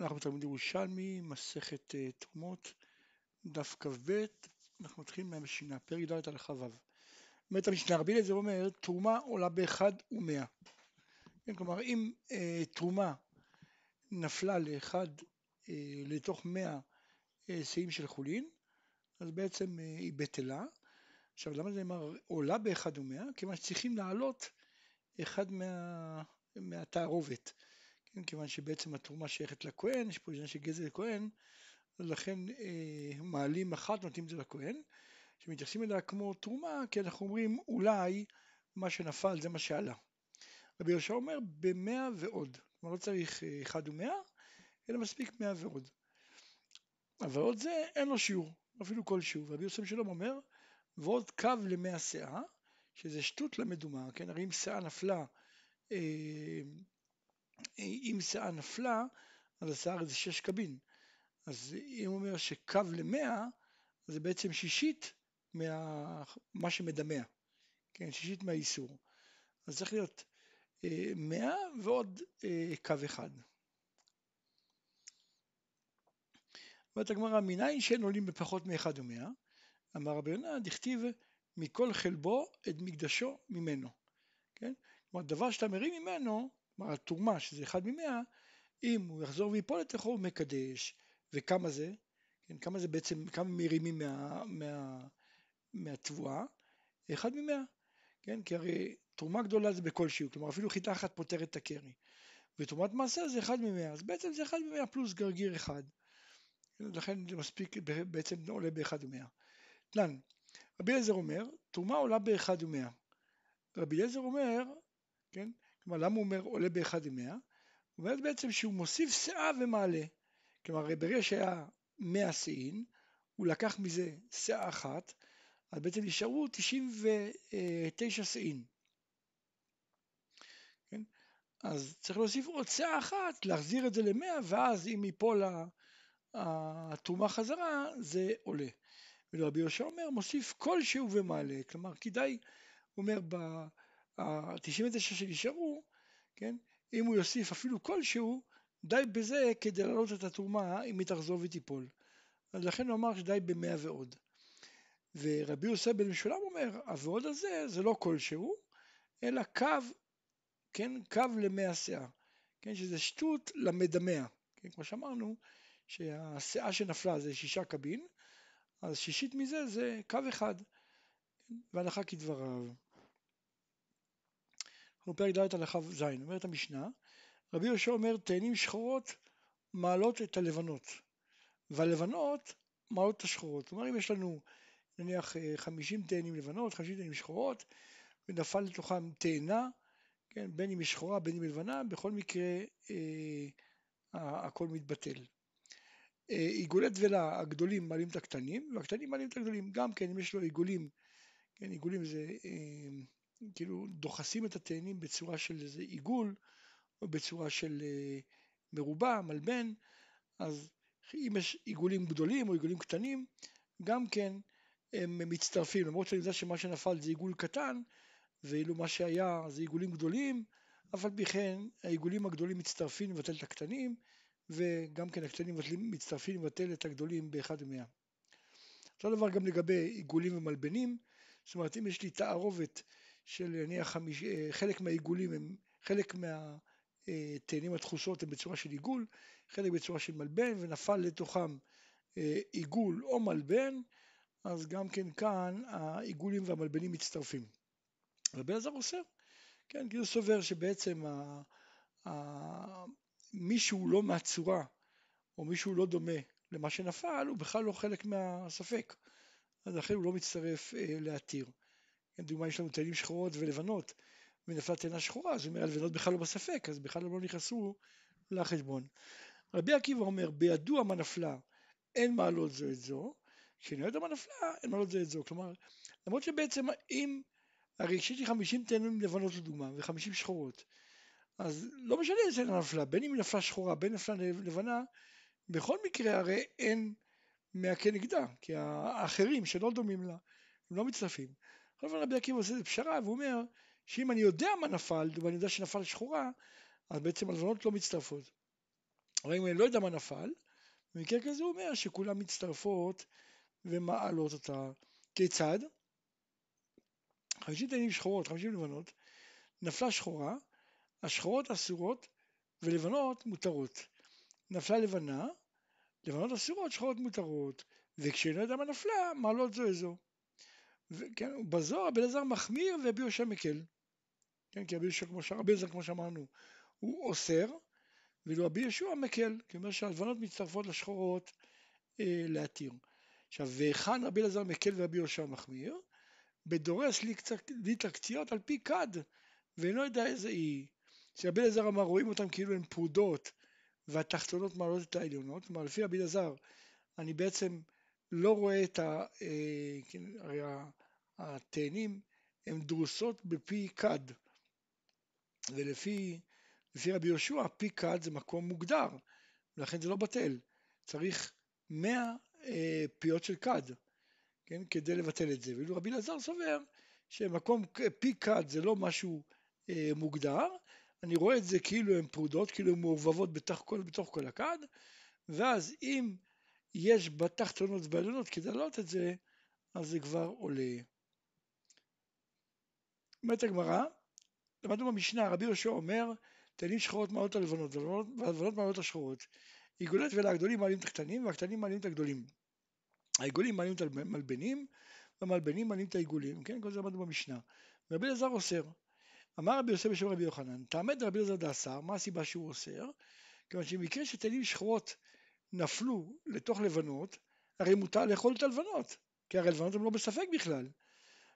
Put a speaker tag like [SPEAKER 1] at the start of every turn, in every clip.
[SPEAKER 1] אנחנו בתלמוד ירושלמי, מסכת uh, תרומות, דף כ"ב, אנחנו מתחילים מהמשנה, פרק ד' הלכה ו'. אומרת המשנה, רבי אליעזר אומר, תרומה עולה באחד ומאה. כן, כלומר, אם uh, תרומה נפלה לאחד, uh, לתוך מאה uh, שאים של חולין, אז בעצם uh, היא בטלה. עכשיו, למה זה נאמר עולה באחד ומאה? כיוון שצריכים לעלות אחד מה, מהתערובת. כן, כיוון שבעצם התרומה שייכת לכהן, יש פה עניין של גזל לכהן, לכן אה, מעלים אחת, נותנים את זה לכהן, שמתייחסים אליה כמו תרומה, כי אנחנו אומרים אולי מה שנפל זה מה שעלה. רבי יהושע אומר במאה ועוד, כלומר לא צריך אה, אחד ומאה, אלא מספיק מאה ועוד. אבל עוד זה אין לו שיעור, אפילו כלשהו, רבי יוסף שלום אומר ועוד קו למאה שאה, שזה שטות למדומה, כן, הרי אם שאה נפלה אה, אם שאה נפלה, אז השיער זה שש קבין. אז אם הוא אומר שקו למאה, זה בעצם שישית מה שמדמע, כן, שישית מהאיסור. אז צריך להיות אה, מאה ועוד אה, קו אחד. אומרת הגמרא, מניין שאין עולים בפחות מאחד ומאה? אמר רבי יונה, דכתיב מכל חלבו את מקדשו ממנו. כן? כלומר, דבר שאתה מרים ממנו, כלומר התרומה שזה אחד ממאה, אם הוא יחזור ויפול לתוכו הוא מקדש, וכמה זה? כן, כמה זה בעצם, כמה מרימים מה, מה, מהתבואה? אחד ממאה, כן, כי הרי תרומה גדולה זה בכל שיעור, כלומר אפילו חיטה אחת פותרת את הקרי, ותרומת מעשר זה אחד ממאה, אז בעצם זה אחד ממאה פלוס גרגיר אחד, לכן זה מספיק, בעצם עולה באחד ומאה. תלן, רבי אליעזר אומר, תרומה עולה באחד ומאה. רבי אליעזר אומר, כן, כלומר, למה הוא אומר עולה באחד עם מאה? הוא אומר בעצם שהוא מוסיף שאה ומעלה. כלומר, ברגע שהיה מאה שאין, הוא לקח מזה שאה אחת, אז בעצם נשארו 99 שאין. כן? אז צריך להוסיף עוד שאה אחת, להחזיר את זה למאה, ואז אם ייפול התרומה חזרה, זה עולה. ורבי יהושע אומר, מוסיף כלשהו ומעלה. כלומר, כדאי, הוא אומר, ה-99 שנשארו, כן, אם הוא יוסיף אפילו כלשהו, די בזה כדי להעלות את התרומה אם היא תחזור ותיפול. אז לכן הוא אמר שדי במאה ועוד. ורבי יוסף בן משולם אומר, הוועוד הזה זה לא כלשהו, אלא קו, כן, קו למאה שאה, כן, שזה שטות למדמע, כן, כמו שאמרנו, שהשאה שנפלה זה שישה קבין, אז שישית מזה זה קו אחד, כן, והלכה כדבריו. אנחנו פרק ד' הלכה ז', אומרת המשנה, רבי יהושע אומר תאנים שחורות מעלות את הלבנות, והלבנות מעלות את השחורות. כלומר אם יש לנו נניח 50 תאנים לבנות, 50 תאנים שחורות, ונפל לתוכם תאנה, כן, בין אם היא שחורה בין אם היא לבנה, בכל מקרה אה, הכל מתבטל. אה, עיגולי דבלה הגדולים מעלים את הקטנים, והקטנים מעלים את הגדולים. גם כן אם יש לו עיגולים, כן, עיגולים זה אה, כאילו דוחסים את התאנים בצורה של איזה עיגול או בצורה של אה, מרובע, מלבן, אז אם יש עיגולים גדולים או עיגולים קטנים, גם כן הם מצטרפים, למרות שאני יודע שמה שנפל זה עיגול קטן, ואילו מה שהיה זה עיגולים גדולים, אף על פי כן העיגולים הגדולים מצטרפים לבטל את הקטנים, וגם כן הקטנים מצטרפים לבטל את הגדולים באחד ומאה. אותו דבר גם לגבי עיגולים ומלבנים, זאת אומרת אם יש לי תערובת של נניח חמיש, אה, חלק מהעיגולים הם, חלק מהתאנים התחושות הם בצורה של עיגול, חלק בצורה של מלבן ונפל לתוכם אה, עיגול או מלבן, אז גם כן כאן העיגולים והמלבנים מצטרפים. רבי אלעזר אוסר, כן, כאילו סובר שבעצם ה, ה, מישהו לא מהצורה או מישהו לא דומה למה שנפל הוא בכלל לא חלק מהספק, אז לכן הוא לא מצטרף אה, להתיר. לדוגמה יש לנו תאנים שחורות ולבנות ונפלה תאנה שחורה, אז אומר הלבנות בכלל לא בספק, אז בכלל לא נכנסו לחשבון. רבי עקיבא אומר בידוע מה נפלה אין מעלות זו את זו, כשאני לא יודע מה נפלה אין מעלות זו את זו, כלומר למרות שבעצם אם הרי כשיש לי 50 תאנים לבנות לדוגמה ו-50 שחורות אז לא משנה איזה תאנה נפלה, בין אם היא נפלה שחורה בין נפלה לבנה, בכל מקרה הרי אין מהכה נגדה, כי האחרים שלא דומים לה הם לא מצטרפים. אופן רבי עקיבא עושה איזה פשרה והוא אומר שאם אני יודע מה נפל ואני יודע שנפל שחורה אז בעצם הלבנות לא מצטרפות. אבל אם אני לא יודע מה נפל, במקרה כזה הוא אומר שכולם מצטרפות ומעלות אותה. כיצד? 50 תנים שחורות, 50 לבנות, נפלה שחורה, השחורות אסורות ולבנות מותרות. נפלה לבנה, לבנות אסורות, שחורות מותרות, וכשאינו יודע מה נפלה, מעלות זו איזו. וכן, בזוהר רבי אלעזר מחמיר ורבי יהושע מקל. כן, כי רבי יהושע, כמו, רבי אלעזר, כמו שאמרנו, הוא אוסר, ואילו רבי יהושע מקל, כי אומר שהלבנות מצטרפות לשחורות אה, להתיר. עכשיו, והיכן רבי אלעזר מקל ורבי יהושע מחמיר? בדורס ליטר קציעות על פי כד, ואינו יודע איזה היא. שרבי אלעזר אמר, רואים אותם כאילו הן פרודות, והתחתונות מעלות את העליונות, כלומר לפי רבי אלעזר, אני בעצם לא רואה את ה... אה, כן, הרי התאנים הן דרוסות בפי כד, ולפי לפי רבי יהושע פי כד זה מקום מוגדר, ולכן זה לא בטל, צריך 100 אה, פיות של כד, כן, כדי לבטל את זה, ואילו רבי אלעזר סובר שמקום פי כד זה לא משהו אה, מוגדר, אני רואה את זה כאילו הן פרודות, כאילו הן מעורבבות בתוך כל הכד, ואז אם יש בתחתונות ובעליונות כדי להעלות את זה, אז זה כבר עולה. אומרת הגמרא, למדנו במשנה, רבי יהושע אומר, תנים שחורות מעלות הלבנות, והלבנות מעלות השחורות. עיגולת ולגדולים מעלים את הקטנים, והקטנים מעלים את הגדולים. העיגולים מעלים את המלבנים, והמלבנים מעלים את העיגולים, כן? כל זה למדנו במשנה. רבי אלעזר אוסר. אמר רבי יוסף בשם רבי יוחנן, תעמד רבי אלעזר דאסר, מה הסיבה שהוא אוסר? כיוון שבמקרה שתנים שחורות נפלו לתוך לבנות, הרי מותר לאכול את הלבנות, כי הרי הלבנות הן לא בספק בכלל.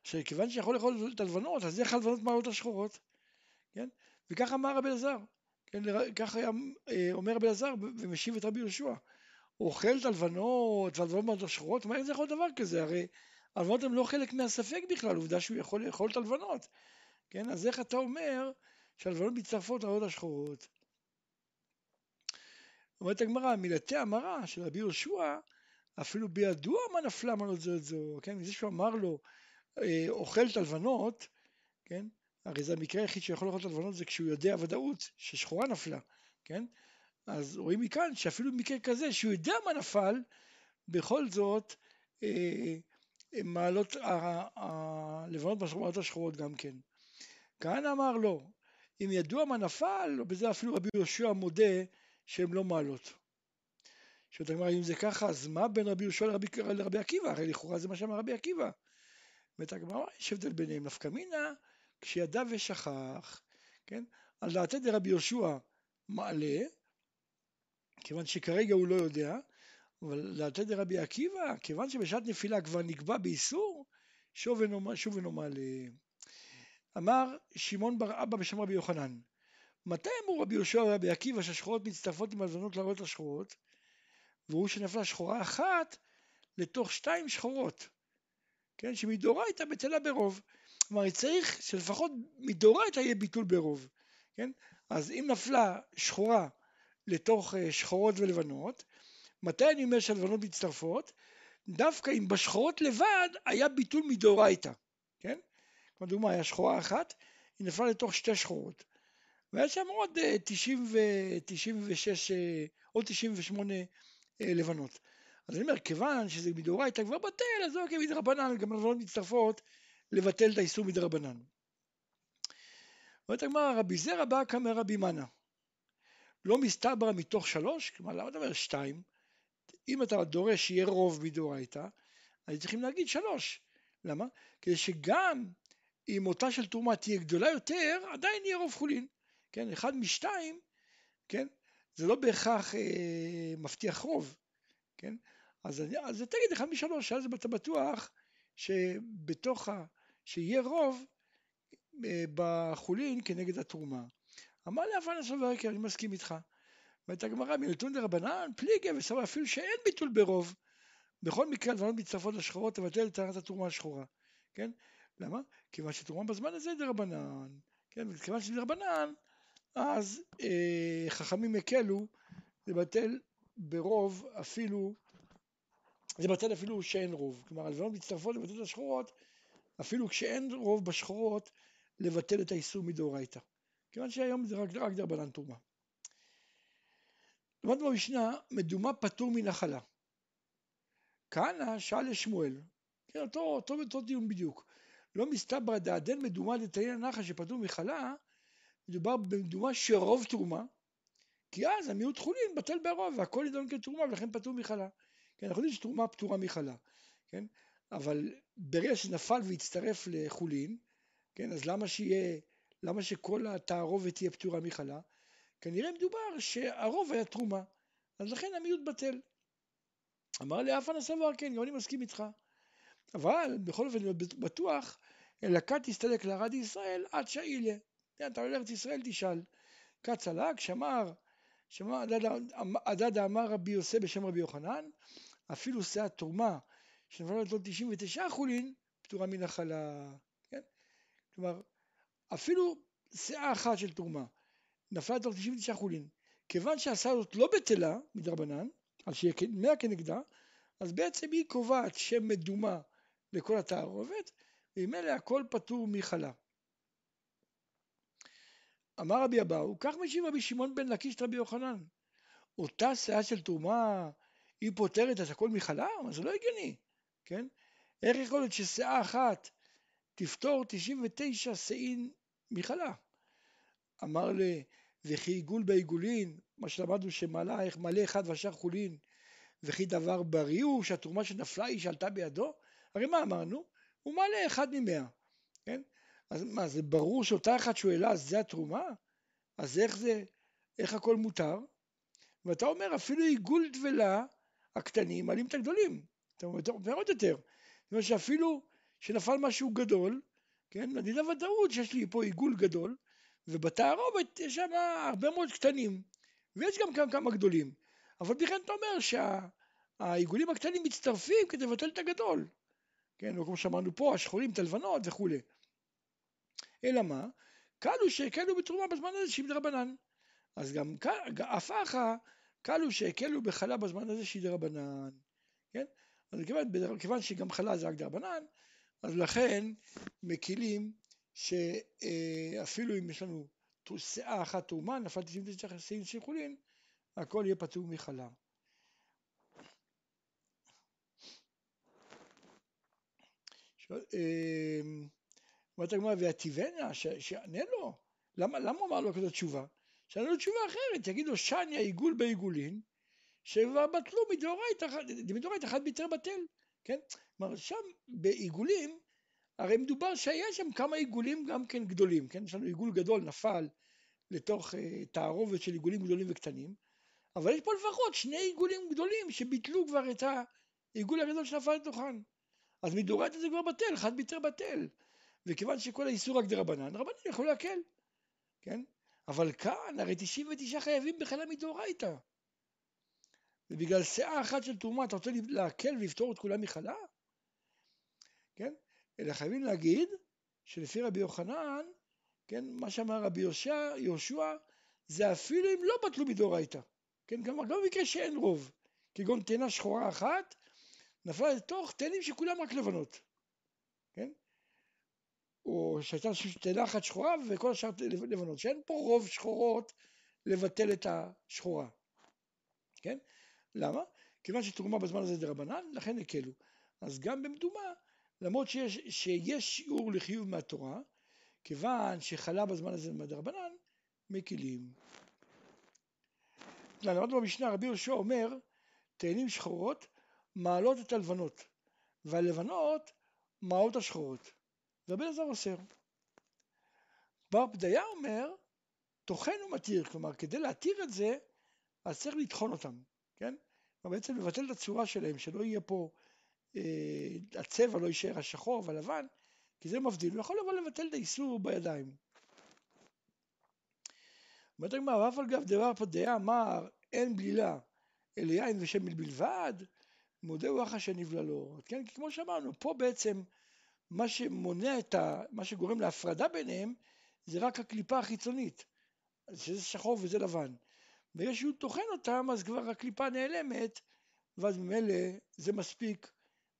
[SPEAKER 1] עכשיו, כיוון שיכול לאכול את הלבנות, אז איך הלבנות מעלות השחורות? כן? וכך אמר רבי אלעזר, כן? כך היה אה, אומר רבי אלעזר ומשיב את רבי יהושע. אוכל את הלבנות והלבנות מעלות השחורות, מה איך זה יכול להיות דבר כזה? הרי הלבנות הן לא חלק מהספק בכלל, עובדה שהוא יכול לאכול את הלבנות. כן? אז איך אתה אומר שהלבנות מצטרפות לעוד השחורות? אומרת הגמרא, מילתי המרה של רבי יהושע, אפילו בידוע מה נפלה מנות זו את זו, כן? מזה שהוא אמר לו, אה, אוכל את הלבנות, כן? הרי זה המקרה היחיד שיכול לאכול את הלבנות זה כשהוא יודע ודאות ששחורה נפלה, כן? אז רואים מכאן שאפילו במקרה כזה שהוא יודע מה נפל, בכל זאת אה, מעלות הלבנות מעלות השחורות גם כן. כהנא אמר לא, אם ידוע מה נפל, בזה אפילו רבי יהושע מודה שהן לא מעלות. שואלת הגמרא, אם זה ככה, אז מה בין רבי יהושע לרבי, לרבי עקיבא? הרי לכאורה זה מה שאמר רבי עקיבא. אומרת הגמרא, יש הבדל ביניהם. נפקא מינה, כשידע ושכח, כן? על דעתי דרבי יהושע מעלה, כיוון שכרגע הוא לא יודע, אבל דעתי דרבי עקיבא, כיוון שבשעת נפילה כבר נקבע באיסור, שוב אינו מעלה. אמר שמעון בר אבא בשם רבי יוחנן, מתי אמרו רבי יהושע ורבי עקיבא שהשחורות מצטרפות עם הלבנות להראות השחורות? והוא שנפלה שחורה אחת לתוך שתיים שחורות, כן, שמדאורייתא בטלה ברוב. כלומר, צריך שלפחות מדאורייתא יהיה ביטול ברוב, כן? אז אם נפלה שחורה לתוך אה, שחורות ולבנות, מתי אני אומר שהלבנות מצטרפות? דווקא אם בשחורות לבד היה ביטול מדאורייתא, כן? כמו דוגמה, היה שחורה אחת, היא נפלה לתוך שתי שחורות. והיה שם עוד 90 ו... 96, עוד 98 לבנות. אז אני אומר, כיוון שזה מדאורייתא כבר בטל, אז אוקיי, מדרבנן, גם הלבנות מצטרפות לבטל את האיסור מדרבנן. אומרת הגמרא, רבי זרע בא כמר רבי מנה. לא מסתברא מתוך שלוש, כלומר למה אתה אומר שתיים? אם אתה דורש שיהיה רוב מדאורייתא, אז צריכים להגיד שלוש. למה? כדי שגם אם מותה של תרומה תהיה גדולה יותר, עדיין יהיה רוב חולין. כן, אחד משתיים, כן, זה לא בהכרח אה, מבטיח רוב, כן? אז, אז תגיד אחד משלוש, אז אתה בטוח שבתוך ה... שיהיה רוב אה, בחולין כנגד התרומה. אמר לי אפן הסובר כי אני מסכים איתך. ואת הגמרא מנתון דרבנן פליגה וסבר אפילו שאין ביטול ברוב. בכל מקרה הדברים מצטרפות לשחורות תבטל את טענת התרומה השחורה. כן? למה? כיוון שתרומה בזמן הזה דרבנן. כן? וכיוון שזה דרבנן אז אה, חכמים הקלו לבטל ברוב אפילו זה בטל אפילו שאין רוב. כלומר הלבנות מצטרפות לבטל את השחורות אפילו כשאין רוב בשחורות לבטל את האיסור מדאורייתא. כיוון שהיום זה רק, רק דרבנן תרומה. למדנו במשנה, מדומה פטור מנחלה. כהנא שאל לשמואל, כן, אותו, אותו, אותו דיון בדיוק. לא מסתברא דעדן מדומה דתניא נחש שפטור מחלה, מדובר במדומה שרוב תרומה, כי אז המיעוט חולין בטל ברוב והכל נידון כתרומה ולכן פטור מחלה. כן, אנחנו יודעים שתרומה פטורה מחלה, כן? אבל ברגע שנפל והצטרף לחולין, כן, אז למה שיהיה, למה שכל התערובת תהיה פטורה מחלה? כנראה מדובר שהרוב היה תרומה, אז לכן המיעוט בטל. אמר לי אף סבר כן, גם אני מסכים איתך. אבל בכל אופן בטוח, לקט תסתלק לערד ישראל עד שאילה. אתה לארץ ישראל תשאל. כת צלק, שמר, שמר, הדד אמר רבי יוסף בשם רבי יוחנן, אפילו שאה תרומה שנפלת לו 99 חולין, פטורה מן החלה. כן? כלומר, אפילו שאה אחת של תרומה נפלה לתוך 99 חולין, כיוון שהשאה הזאת לא בטלה מדרבנן, אז שיהיה 100 כנגדה, אז בעצם היא קובעת שם מדומה לכל התערובת, וממילא הכל פטור מחלה. אמר רבי אבאו, כך משיב רבי שמעון בן לקיש רבי יוחנן. אותה שאה של תרומה היא פותרת את הכל מחלה? אבל זה לא הגיוני, כן? איך יכול להיות ששאה אחת תפתור 99 שאין מחלה? אמר לי, וכי עיגול בעיגולין, מה שלמדנו שמעלה איך מלא אחד ושאר חולין, וכי דבר בריא הוא שהתרומה שנפלה היא שעלתה בידו? הרי מה אמרנו? הוא מעלה אחד ממאה, כן? אז מה, זה ברור שאותה אחת שהוא העלה זה התרומה? אז איך זה, איך הכל מותר? ואתה אומר אפילו עיגול דבלה הקטנים מעלים את הגדולים, אתה אומר עוד יותר, זאת אומרת שאפילו שנפל משהו גדול, כן, אני יודע ודאות שיש לי פה עיגול גדול, ובתערובת יש שם הרבה מאוד קטנים, ויש גם כמה, כמה גדולים, אבל בכלל אתה אומר שהעיגולים הקטנים מצטרפים כדי לבטל את הגדול, כן, וכמו שאמרנו פה, השחורים, את הלבנות וכולי. אלא מה? קלו שהקלו בתרומה בזמן הזה שהיא מדרבנן. אז גם אחא קלו שהקלו בחלה בזמן הזה שהיא דרבנן. כן? אז כיוון, שגם חלה זה רק דרבנן, אז לכן מקילים שאפילו אם יש לנו שאה אחת תרומה, נפל 99 שיאים של חולין, הכל יהיה פטור מחלה. אומרת הגמרא, ויתיבנה, שיענה לו. למה, למה הוא אמר לו כזאת תשובה? שיענה לו תשובה אחרת, יגיד לו שניה עיגול בעיגולין, שכבר בטלו מדאורייתא, אחד ביתר בטל, כן? כלומר שם בעיגולים, הרי מדובר שהיה שם כמה עיגולים גם כן גדולים, כן? יש לנו עיגול גדול נפל לתוך uh, תערובת של עיגולים גדולים וקטנים, אבל יש פה לפחות שני עיגולים גדולים שביטלו כבר את העיגול הגדול שנפל לתוכן. אז מדאורייתא זה כבר בטל, אחד ביתר בטל. וכיוון שכל האיסור רק דרבנן, רבנן יכלו להקל, כן? אבל כאן הרי 99 חייבים בכלל מדאורייתא. ובגלל שאה אחת של תרומה אתה רוצה להקל ולפתור את כולם מחלה? כן? אלא חייבים להגיד שלפי רבי יוחנן, כן, מה שאמר רבי יהושע, יהושע, זה אפילו אם לא בטלו מדאורייתא. כן, גם במקרה שאין רוב, כגון תאנה שחורה אחת, נפלה לתוך תאנים שכולם רק לבנות. או שהייתה תאנה אחת שחורה וכל השאר לבנות, שאין פה רוב שחורות לבטל את השחורה. כן? למה? כיוון שתרומה בזמן הזה דרבנן, לכן הקלו. אז גם במדומה, למרות שיש, שיש שיעור לחיוב מהתורה, כיוון שחלה בזמן הזה מדרבנן, מקלים. למדנו במשנה, רבי יהושע אומר, תאנים שחורות מעלות את הלבנות, והלבנות מעלות השחורות. רבי אלעזר אוסר. בר פדיה אומר, טוחן ומתיר, כלומר כדי להתיר את זה, אז צריך לטחון אותם. כן? בעצם לבטל את הצורה שלהם, שלא יהיה פה, אה, הצבע לא יישאר השחור והלבן, כי זה מבדיל, הוא יכול לבוא לבטל את האיסור בידיים. אומרת הגמרא, ואף על גב דבר פדיה אמר, אין בלילה, אלא יין ושמן בלבד, מודה הוא אחא שנבללות. כן? כי כמו שאמרנו, פה בעצם מה שמונע את ה... מה שגורם להפרדה ביניהם, זה רק הקליפה החיצונית, שזה שחור וזה לבן. ברגע שהוא טוחן אותם אז כבר הקליפה נעלמת ואז ממילא זה מספיק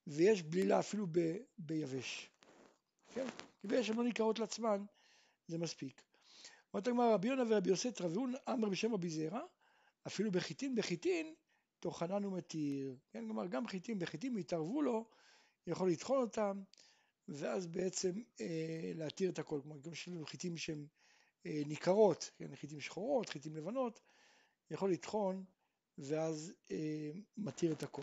[SPEAKER 1] ויש בלילה אפילו ב, ביבש. כן? כי ברגע שהן לא ניכרות לעצמן זה מספיק. אומרת הגמרא רבי יונה ורבי יוסף רביון אמר בשם רבי זירא אפילו בחיטין בחיטין, טוחנן ומתיר. כן, כלומר גם חיטין בחיטין יתערבו לו, יכול לטחון אותם, ואז בעצם אה, להתיר את הכל. כלומר, גם לנו חיטים שהן אה, ניכרות, כן, חיטים שחורות, חיטים לבנות, יכול לטחון, ואז אה, מתיר את הכל.